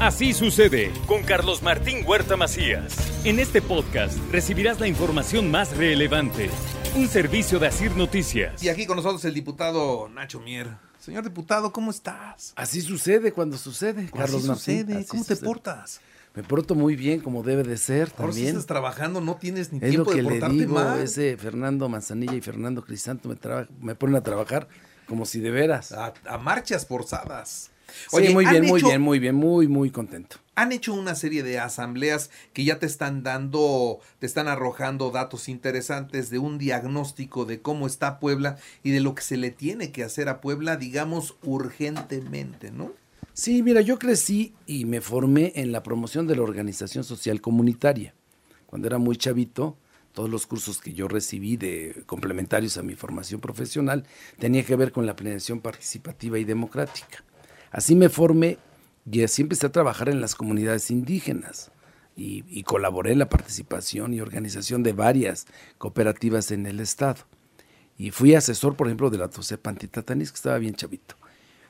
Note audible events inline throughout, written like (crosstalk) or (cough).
Así sucede con Carlos Martín Huerta Macías. En este podcast recibirás la información más relevante. Un servicio de Asir Noticias. Y aquí con nosotros el diputado Nacho Mier. Señor diputado, ¿cómo estás? Así sucede cuando sucede, Carlos Así Martín. sucede. Así ¿Cómo te portas? Me porto muy bien, como debe de ser Ahora sí también. estás trabajando, no tienes ni Es lo tiempo que de le portarte digo, mal. ese Fernando Manzanilla y Fernando Crisanto me, me ponen a trabajar como si de veras. A, a marchas forzadas. Oye, muy ¿han bien, muy bien, muy bien, muy, muy contento. Han hecho una serie de asambleas que ya te están dando, te están arrojando datos interesantes de un diagnóstico de cómo está Puebla y de lo que se le tiene que hacer a Puebla, digamos, urgentemente, ¿no? Sí, mira, yo crecí y me formé en la promoción de la organización social comunitaria. Cuando era muy chavito, todos los cursos que yo recibí de complementarios a mi formación profesional tenía que ver con la planeación participativa y democrática. Así me formé y así empecé a trabajar en las comunidades indígenas y, colaboré en la participación y organización de varias cooperativas en el estado. Y fui asesor, por ejemplo, de la Tosepa Antitatanis, que estaba bien chavito.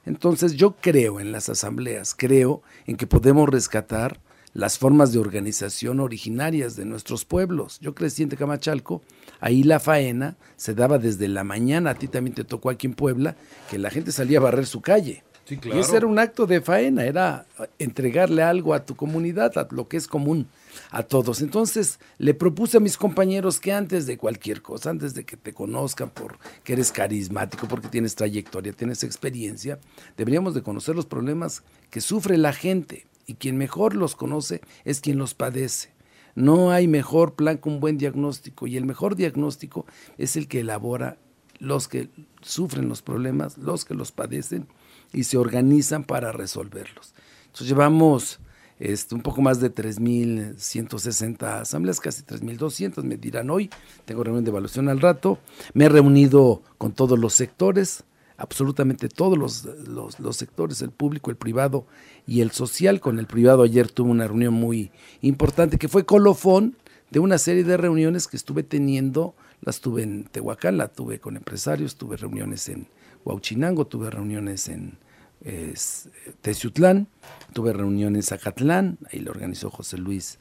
Entonces yo creo en las asambleas, creo en que podemos rescatar las formas de organización originarias de nuestros pueblos. Yo crecí en Tecamachalco, ahí la faena se daba desde la mañana, a ti también te tocó aquí en Puebla, que la gente salía a barrer su calle. Sí, Y ese era un acto de faena, era entregarle algo a tu comunidad, a lo que es común a todos. Entonces le propuse a mis compañeros que antes de cualquier cosa, antes de que te conozcan por que eres carismático, porque tienes trayectoria, tienes experiencia, deberíamos de conocer los problemas que sufre la gente y quien mejor los conoce es quien los padece. No hay mejor plan que un buen diagnóstico y el mejor diagnóstico es el que elabora los que sufren los problemas, los que los padecen y se organizan para resolverlos. Entonces llevamos este, un poco más de 3.160 asambleas, casi 3.200, me dirán hoy, tengo reunión de evaluación al rato, me he reunido con todos los sectores, absolutamente todos los, los, los sectores, el público, el privado y el social. Con el privado ayer tuve una reunión muy importante que fue colofón de una serie de reuniones que estuve teniendo, las tuve en Tehuacán, la tuve con empresarios, tuve reuniones en Huauchinango, tuve reuniones en es, Teciutlán, tuve reuniones en Zacatlán, ahí lo organizó José Luis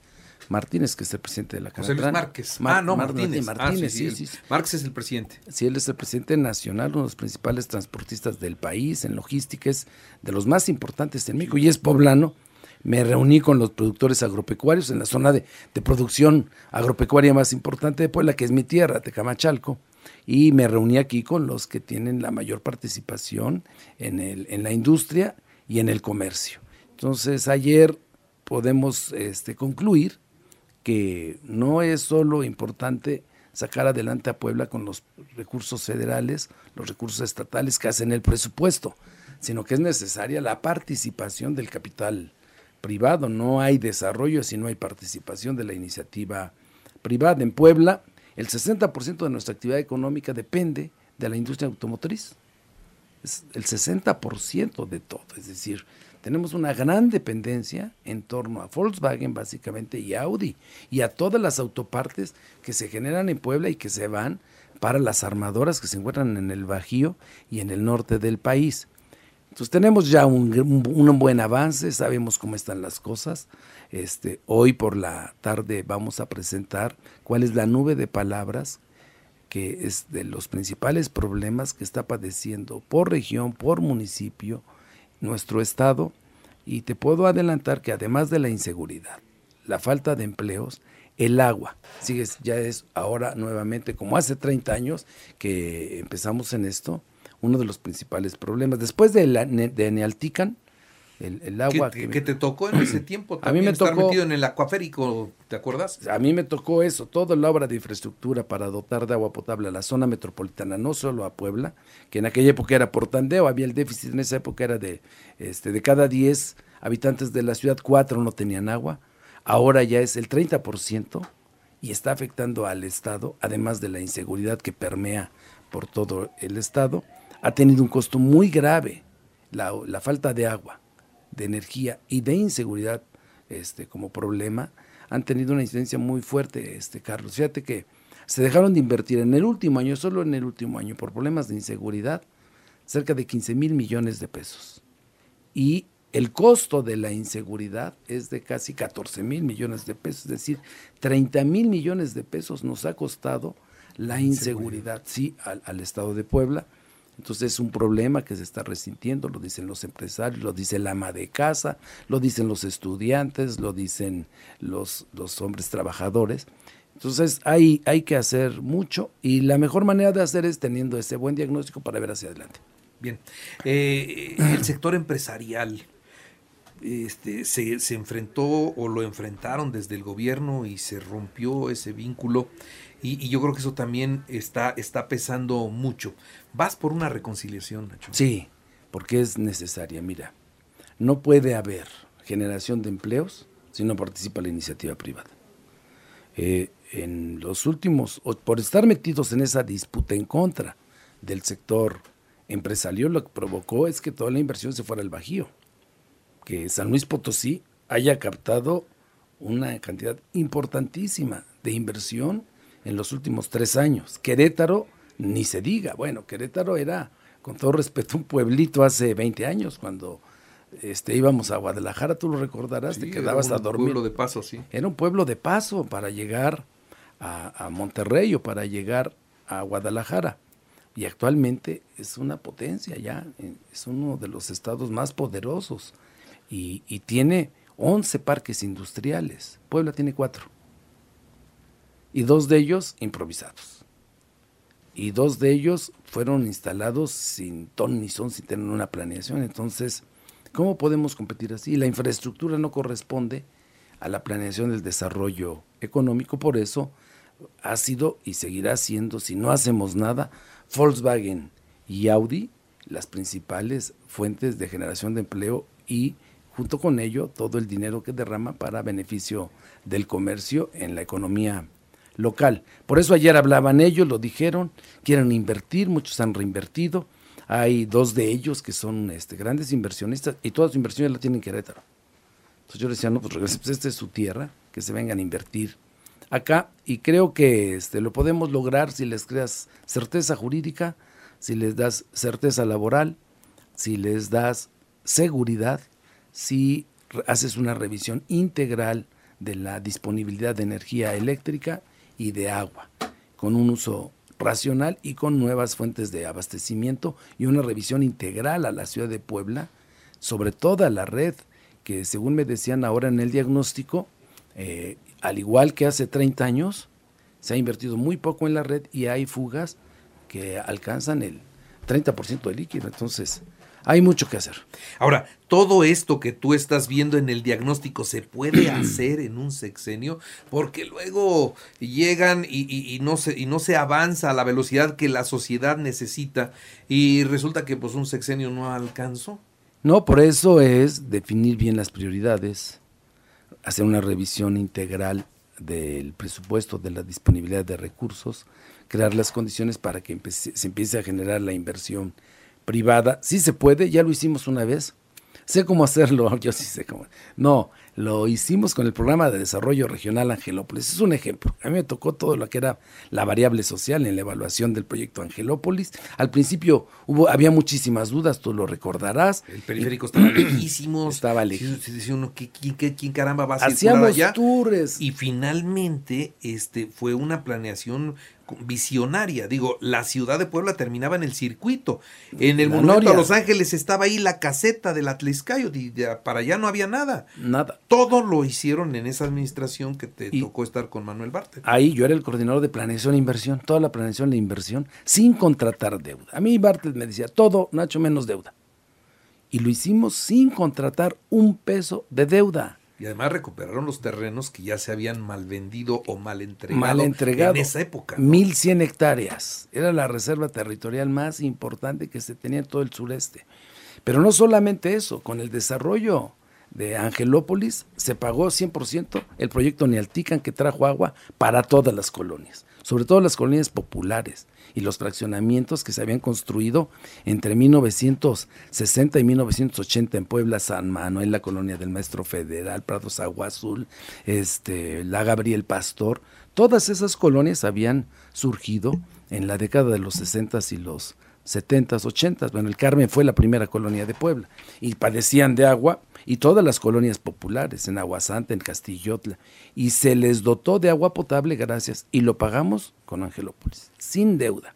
Martínez, que es el presidente de la José Luis. Márquez. Mar- ah, no, Mar- Martínez. Martínez, Ah, sí, sí, sí, sí, sí. Márquez es el presidente. Sí, él es el presidente nacional, uno de los principales transportistas del país en logística, es de los más importantes en México y es poblano. Me reuní con los productores agropecuarios en la zona de, producción agropecuaria más importante de Puebla, que es mi tierra, Tecamachalco, y me reuní aquí con los que tienen la mayor participación en, el, en la industria y en el comercio. Entonces, ayer podemos este, concluir que no es solo importante sacar adelante a Puebla con los recursos federales, los recursos estatales que hacen el presupuesto, sino que es necesaria la participación del capital privado. No hay desarrollo si no hay participación de la iniciativa privada. En Puebla, el 60% de nuestra actividad económica depende de la industria automotriz. Es el 60% de todo. Es decir, tenemos una gran dependencia en torno a Volkswagen básicamente y Audi y a todas las autopartes que se generan en Puebla y que se van para las armadoras que se encuentran en el Bajío y en el norte del país. Entonces tenemos ya un, un- un buen avance, sabemos cómo están las cosas. Este, hoy por la tarde vamos a presentar cuál es la nube de palabras que es de los principales problemas que está padeciendo por región, por municipio, nuestro estado. Y te puedo adelantar que además de la inseguridad, la falta de empleos, el agua, sigue, ya es ahora nuevamente, como hace 30 años que empezamos en esto, uno de los principales problemas. Después de, la, de Nealtican, el, el agua... que, que te tocó en ese (clears throat) tiempo A mí también me estar tocó- metido en el acuaférico, ¿te acuerdas? A mí me tocó eso, toda la obra de infraestructura para dotar de agua potable a la zona metropolitana, no solo a Puebla, que en aquella época era por tandeo, había el déficit en esa época era de, este, de cada 10 habitantes de la ciudad, 4 no tenían agua, ahora ya es el 30% y está afectando al Estado, además de la inseguridad que permea por todo el Estado, ha tenido un costo muy grave la, la falta de agua, de energía y de inseguridad este, como problema han tenido una incidencia muy fuerte, este Carlos. Fíjate que se dejaron de invertir en el último año, solo en el último año, por problemas de inseguridad, cerca de 15 mil millones de pesos. Y el costo de la inseguridad es de casi 14 mil millones de pesos, es decir, 30 mil millones de pesos nos ha costado la inseguridad, sí, al, al, Estado de Puebla. Entonces es un problema que se está resintiendo, lo dicen los empresarios, lo dice el ama de casa, lo dicen los estudiantes, lo dicen los, los hombres trabajadores. Entonces hay, hay que hacer mucho y la mejor manera de hacer es teniendo ese buen diagnóstico para ver hacia adelante. Bien, eh, el sector empresarial este, se, se, enfrentó o lo enfrentaron desde el gobierno y se rompió ese vínculo y, yo creo que eso también está, está pesando mucho. ¿Vas por una reconciliación, Nacho? Sí, porque es necesaria. Mira, no puede haber generación de empleos si no participa la iniciativa privada. Eh, en los últimos, por estar metidos en esa disputa en contra del sector empresarial, lo que provocó es que toda la inversión se fuera al Bajío. Que San Luis Potosí haya captado una cantidad importantísima de inversión en los últimos tres años. Querétaro, ni se diga. Bueno, Querétaro era, con todo respeto, un pueblito hace 20 años, cuando este, íbamos a Guadalajara, tú lo recordarás, Sí, te quedabas era a un dormir. pueblo de paso, sí. Era un pueblo de paso para llegar a, a Monterrey o para llegar a Guadalajara. Y actualmente es una potencia ya, es uno de los estados más poderosos y, y tiene 11 parques industriales. Puebla tiene cuatro. Y dos de ellos improvisados. Y dos de ellos fueron instalados sin ton ni son, sin tener una planeación. Entonces, ¿cómo podemos competir así? La infraestructura no corresponde a la planeación del desarrollo económico, por eso ha sido y seguirá siendo, si no hacemos nada, Volkswagen y Audi las principales fuentes de generación de empleo y junto con ello todo el dinero que derrama para beneficio del comercio en la economía local. Por eso ayer hablaban ellos, lo dijeron, quieren invertir, muchos han reinvertido. Hay dos de ellos que son este, grandes inversionistas y todas sus inversiones la tienen en Querétaro. Entonces yo les decía, no, pues regresen, pues esta es su tierra, que se vengan a invertir acá y creo que este, lo podemos lograr si les creas certeza jurídica, si les das certeza laboral, si les das seguridad, si haces una revisión integral de la disponibilidad de energía eléctrica y de agua, con un uso racional y con nuevas fuentes de abastecimiento y una revisión integral a la ciudad de Puebla sobre toda la red que según me decían ahora en el diagnóstico, eh, al igual que hace 30 años, se ha invertido muy poco en la red y hay fugas que alcanzan el 30% de líquido. Entonces, hay mucho que hacer. Ahora, todo esto que tú estás viendo en el diagnóstico se puede (clears throat) hacer en un sexenio, porque luego llegan y, y, y, no se, y no se avanza a la velocidad que la sociedad necesita y resulta que pues un sexenio no alcanzó. No, por eso es definir bien las prioridades, hacer una revisión integral del presupuesto, de la disponibilidad de recursos, crear las condiciones para que se empiece a generar la inversión privada. Sí se puede, ya lo hicimos una vez. Sé cómo hacerlo, (laughs) yo sí sé cómo. No, lo hicimos con el programa de desarrollo regional Angelópolis. Es un ejemplo. A mí me tocó todo lo que era la variable social en la evaluación del proyecto Angelópolis. Al principio hubo, había muchísimas dudas, tú lo recordarás. El periférico estaba (clears throat) lejísimo. Estaba lejísimo. Se decía uno, ¿quién, quién caramba va a Hacíamos allá? tours. Y finalmente este, fue una planeación visionaria. Digo, la ciudad de Puebla terminaba en el circuito. En el La monumento Noria. a Los Ángeles estaba ahí la caseta del Atliscayo. Y para allá no había nada. Nada. Todo lo hicieron en esa administración que te Y- tocó estar con Manuel Bartel. Ahí yo era el coordinador de planeación e inversión, toda la planeación de inversión, sin contratar deuda. A mí Bartlett me decía, todo, Nacho, menos deuda. Y lo hicimos sin contratar un peso de deuda. Y además recuperaron los terrenos que ya se habían mal vendido o mal entregado, mal entregado. en esa época. ¿no? 1100 hectáreas. Era la reserva territorial más importante que se tenía en todo el sureste. Pero no solamente eso, con el desarrollo de Angelópolis se pagó 100% el proyecto Nealtican que trajo agua para todas las colonias, sobre todo las colonias populares y los fraccionamientos que se habían construido entre 1960 y 1980 en Puebla, San Manuel, la colonia del Maestro Federal, Prados Agua Azul, este, la Gabriel Pastor, todas esas colonias habían surgido en la década de los 60 y los 70s, 80s. Bueno, el Carmen fue la primera colonia de Puebla y padecían de agua y todas las colonias populares en Aguasanta, en Castillotla. Y se les dotó de agua potable gracias y lo pagamos con Angelópolis, sin deuda.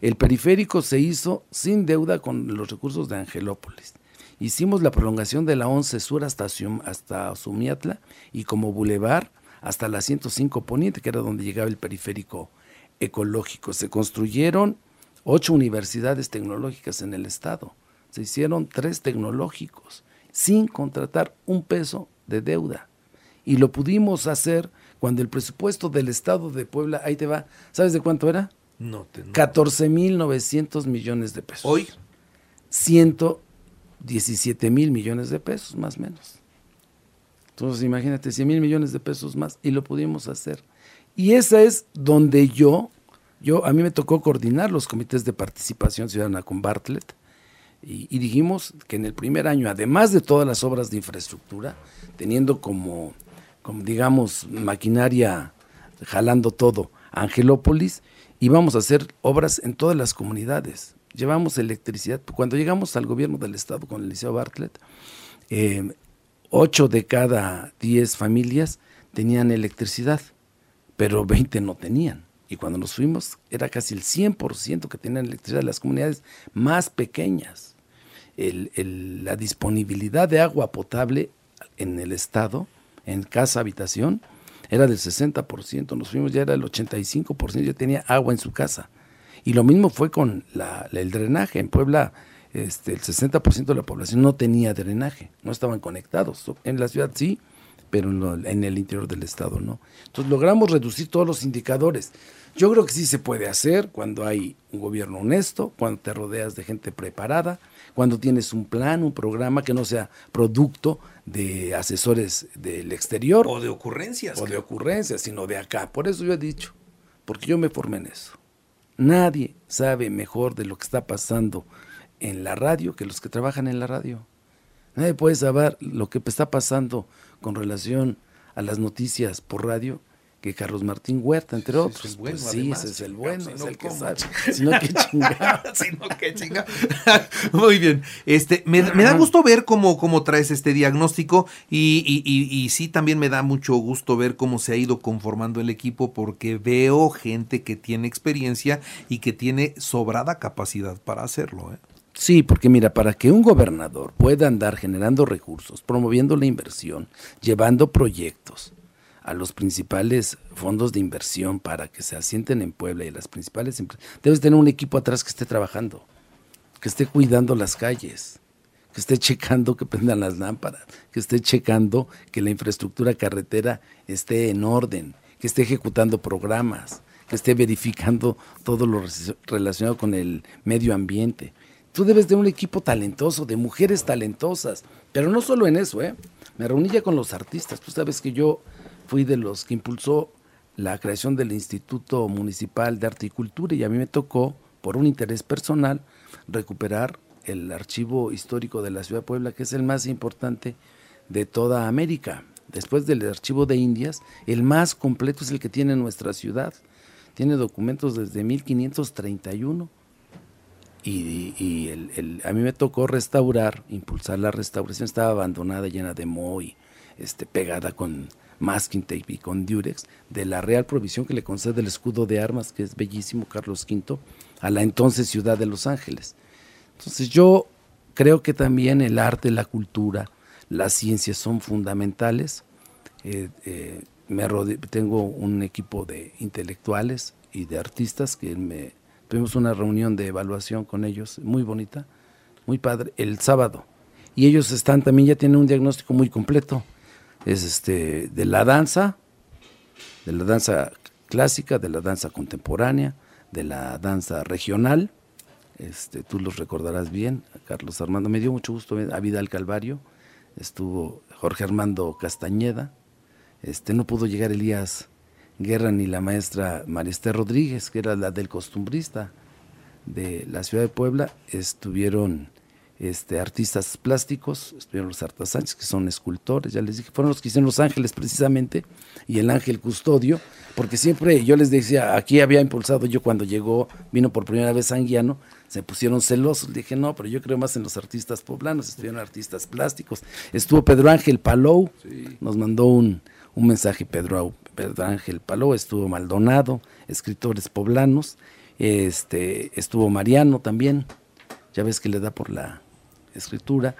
El periférico se hizo sin deuda con los recursos de Angelópolis. Hicimos la prolongación de la 11 Sur hasta, hasta Sumiatla y como bulevar hasta la 105 Poniente, que era donde llegaba el periférico ecológico. Se construyeron ocho universidades tecnológicas en el estado. Se hicieron tres tecnológicos sin contratar un peso de deuda. Y lo pudimos hacer cuando el presupuesto del estado de Puebla, ahí te va, ¿sabes de cuánto era? No, te, 14.900 millones de pesos. Hoy. 117 mil millones de pesos, más o menos. Entonces, imagínate, 100 mil millones de pesos más y lo pudimos hacer. Y esa es donde yo, yo, a mí me tocó coordinar los comités de participación ciudadana con Bartlett y, dijimos que en el primer año, además de todas las obras de infraestructura, teniendo como, digamos, maquinaria jalando todo, Angelópolis, íbamos a hacer obras en todas las comunidades. Llevamos electricidad. Cuando llegamos al gobierno del estado con el Liceo Bartlett, eh, ocho de cada diez familias tenían electricidad, pero 20 no tenían. Y cuando nos fuimos, era casi el 100% que tenían electricidad las comunidades más pequeñas. la disponibilidad de agua potable en el estado, en casa, habitación, era del 60%. Nos fuimos, ya era el 85%, ya tenía agua en su casa. Y lo mismo fue con el drenaje. En Puebla este, el 60% de la población no tenía drenaje, no estaban conectados. En la ciudad sí, pero en, el interior del estado no. Entonces logramos reducir todos los indicadores. Yo creo que sí se puede hacer cuando hay un gobierno honesto, cuando te rodeas de gente preparada, cuando tienes un plan, un programa que no sea producto de asesores del exterior. O de ocurrencias. O de ocurrencias, sino de acá. Por eso yo he dicho, porque yo me formé en eso. Nadie sabe mejor de lo que está pasando en la radio que los que trabajan en la radio. Nadie puede saber lo que está pasando con relación a las noticias por radio que Carlos Martín Huerta, entre otros. Pues sí, ese es el bueno, es el que sabe. Si no, qué chingada. (laughs) si no, qué chingada. (laughs) Muy bien. Este, me, da gusto ver cómo, cómo traes este diagnóstico y, y, y, y, sí, también me da mucho gusto ver cómo se ha ido conformando el equipo porque veo gente que tiene experiencia y que tiene sobrada capacidad para hacerlo. ¿eh? Sí, porque mira, para que un gobernador pueda andar generando recursos, promoviendo la inversión, llevando proyectos a los principales fondos de inversión para que se asienten en Puebla y las principales empresas, debes tener un equipo atrás que esté trabajando, que esté cuidando las calles, que esté checando que prendan las lámparas, que esté checando que la infraestructura carretera esté en orden, que esté ejecutando programas, que esté verificando todo lo relacionado con el medio ambiente Tú debes de un equipo talentoso, de mujeres talentosas, pero no solo en eso, ¿eh? Me reuní ya con los artistas. Tú sabes que yo fui de los que impulsó la creación del Instituto Municipal de Arte y Cultura y a mí me tocó, por un interés personal, recuperar el archivo histórico de la ciudad de Puebla, que es el más importante de toda América. Después del archivo de Indias, el más completo es el que tiene nuestra ciudad. Tiene documentos desde 1531 y, el, a mí me tocó restaurar, impulsar la restauración, estaba abandonada, llena de moho y este, pegada con masking tape y con durex, de la real provisión que le concede el escudo de armas, que es bellísimo, Carlos V, a la entonces ciudad de Los Ángeles. Entonces yo creo que también el arte, la cultura, las ciencias son fundamentales. Eh, eh, me tengo un equipo de intelectuales y de artistas que me Tuvimos una reunión de evaluación con ellos, muy bonita, muy padre, el sábado. Y ellos están también, ya tienen un diagnóstico muy completo. Es este de la danza, de la danza clásica, de la danza contemporánea, de la danza regional. Este, tú los recordarás bien, Carlos Armando. Me dio mucho gusto a Vidal Calvario, estuvo Jorge Armando Castañeda. Este, no pudo llegar Elías Guerra ni la maestra Mariste Rodríguez, que era la del costumbrista de la ciudad de Puebla, estuvieron este, artistas plásticos, estuvieron los artesanos, que son escultores, ya les dije, fueron los que hicieron Los Ángeles precisamente, y el ángel custodio, porque siempre yo les decía, aquí había impulsado yo cuando llegó, vino por primera vez Sanguiano, se pusieron celosos. Dije, no, pero yo creo más en los artistas poblanos, estuvieron artistas plásticos. Estuvo Pedro Ángel Palou, nos mandó un, un mensaje Pedro, Pedro Ángel Palou, estuvo Maldonado, escritores poblanos, este, estuvo Mariano también, ya ves que le da por la escritura,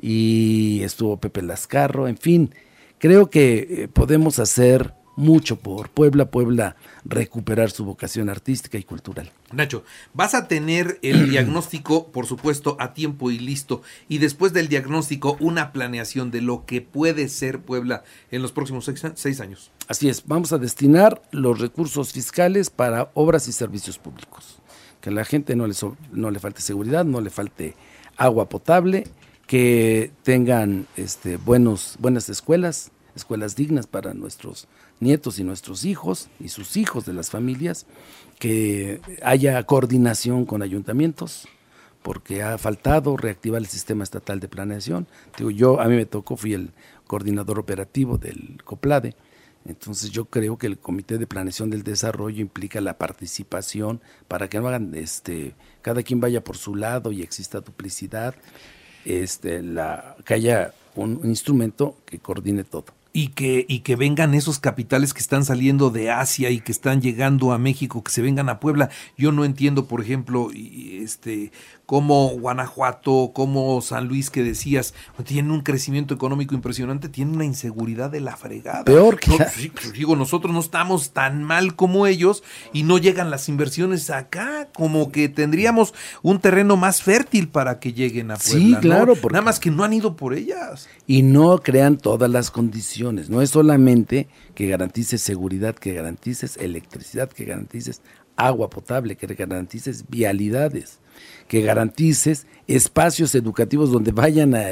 y estuvo Pepe Lascarro, en fin, creo que eh, podemos hacer mucho por Puebla, Puebla recuperar su vocación artística y cultural. Nacho, vas a tener el (clears throat) diagnóstico, por supuesto, a tiempo y listo, y después del diagnóstico una planeación de lo que puede ser Puebla en los próximos seis, años. Así es, vamos a destinar los recursos fiscales para obras y servicios públicos, que a la gente no le, no le falte seguridad, no le falte agua potable, que tengan este, buenos, buenas escuelas, escuelas dignas para nuestros nietos y nuestros hijos y sus hijos de las familias, que haya coordinación con ayuntamientos, porque ha faltado reactivar el sistema estatal de planeación. Digo, yo a mí me tocó, fui el coordinador operativo del COPLADE, entonces yo creo que el Comité de Planeación del Desarrollo implica la participación para que no hagan este cada quien vaya por su lado y exista duplicidad, este la que haya un instrumento que coordine todo y que, y que vengan esos capitales que están saliendo de Asia y que están llegando a México, que se vengan a Puebla. Yo no entiendo, por ejemplo, este, como Guanajuato, como San Luis que decías, tienen un crecimiento económico impresionante, tienen una inseguridad de la fregada. Peor que... Pues, digo, nosotros no estamos tan mal como ellos y no llegan las inversiones acá, como que tendríamos un terreno más fértil para que lleguen a Puebla. Sí, claro. Nada más que no han ido por ellas. Y no crean todas las condiciones. No es solamente que garantices seguridad, que garantices electricidad, que garantices agua potable, que garantices vialidades que garantices espacios educativos donde vayan a,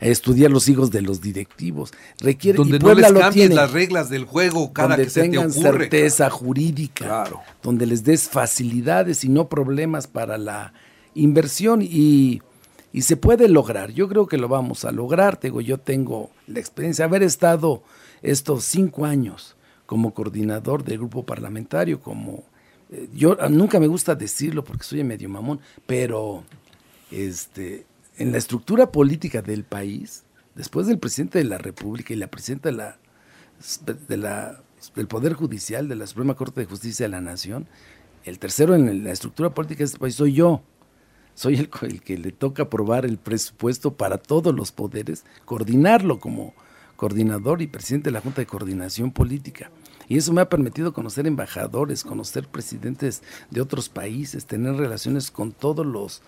estudiar los hijos de los directivos. Requiere, donde no les cambien las reglas del juego cada donde que se tengan certeza jurídica, donde les des facilidades y no problemas para la inversión. Y, y se puede lograr. Yo creo que lo vamos a lograr. Tengo, yo tengo la experiencia de haber estado estos cinco años como coordinador del grupo parlamentario, como yo ah, nunca me gusta decirlo porque soy medio mamón, pero este, en la estructura política del país, después del presidente de la República y la presidenta de la, de la, del Poder Judicial, de la Suprema Corte de Justicia de la Nación, el tercero en la estructura política de este país soy yo. Soy el, que le toca aprobar el presupuesto para todos los poderes, coordinarlo como coordinador y presidente de la Junta de Coordinación Política. Y eso me ha permitido conocer embajadores, conocer presidentes de otros países, tener relaciones con todos los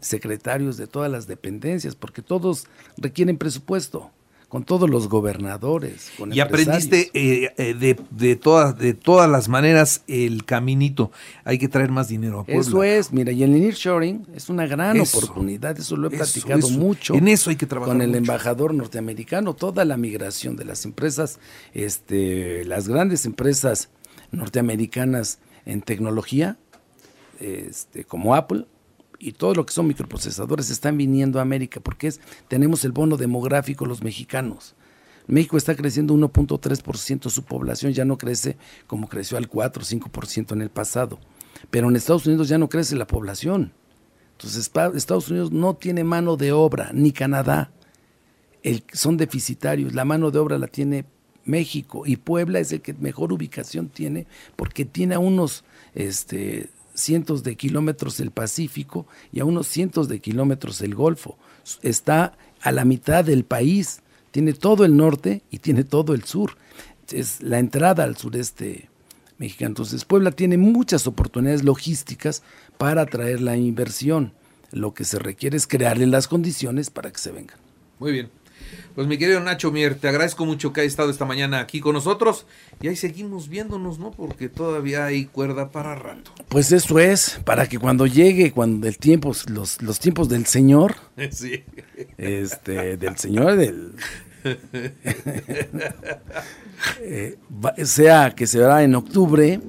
secretarios de todas las dependencias, porque todos requieren presupuesto con todos los gobernadores. Con y aprendiste eh, eh, de, de, todas, de todas las maneras el caminito. Hay que traer más dinero a Puebla. Eso es, mira, y el nearshoring es una gran oportunidad, eso lo he platicado mucho. En eso hay que trabajar Con el embajador norteamericano, toda la migración de las empresas, este, las grandes empresas norteamericanas en tecnología, este, como Apple, y todo lo que son microprocesadores están viniendo a América porque es, tenemos el bono demográfico los mexicanos. México está creciendo 1.3% su población, ya no crece como creció al 4 o 5% en el pasado. Pero en Estados Unidos ya no crece la población. Entonces Estados Unidos no tiene mano de obra, ni Canadá. El, son deficitarios. La mano de obra la tiene México y Puebla es el que mejor ubicación tiene porque tiene a unos este, cientos de kilómetros el Pacífico y a unos cientos de kilómetros el Golfo. Está a la mitad del país, tiene todo el norte y tiene todo el sur. Es la entrada al sureste mexicano. Entonces Puebla tiene muchas oportunidades logísticas para atraer la inversión. Lo que se requiere es crearle las condiciones para que se vengan. Muy bien. Pues mi querido Nacho Mier, te agradezco mucho que hayas estado esta mañana aquí con nosotros y ahí seguimos viéndonos, ¿no? Porque todavía hay cuerda para rato. Pues eso es, para que cuando llegue, cuando el tiempo, los, los tiempos del Señor, (laughs) sí. este, del Señor, del... (laughs) Eh, sea que se verá en octubre,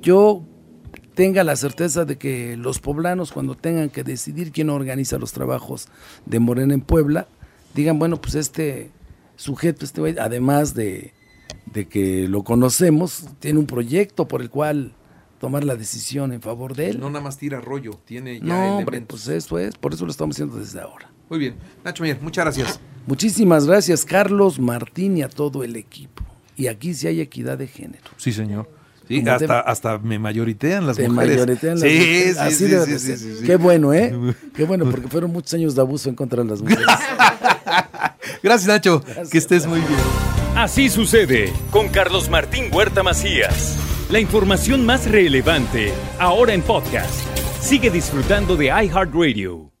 yo tenga la certeza de que los poblanos cuando tengan que decidir quién organiza los trabajos de Morena en Puebla, digan, bueno, pues este sujeto, este además de, que lo conocemos, tiene un proyecto por el cual tomar la decisión en favor de él. No nada más tira rollo, tiene ya No, hombre, pues eso es, por eso lo estamos haciendo desde ahora. Muy bien. Nacho Mier, muchas gracias. Muchísimas gracias, Carlos Martín y a todo el equipo. Y aquí sí hay equidad de género. Sí, señor. Sí, hasta, te- hasta me mayoritean las Te mujeres. mayoritean las sí, mujeres. sí, Así sí, debe sí, de sí, ser. sí, sí. Qué bueno, ¿eh? (laughs) Qué bueno, porque fueron muchos años de abuso en contra de las mujeres. (laughs) Gracias, Nacho. Que estés muy bien. Así sucede con Carlos Martín Huerta Macías. La información más relevante ahora en podcast. Sigue disfrutando de iHeartRadio.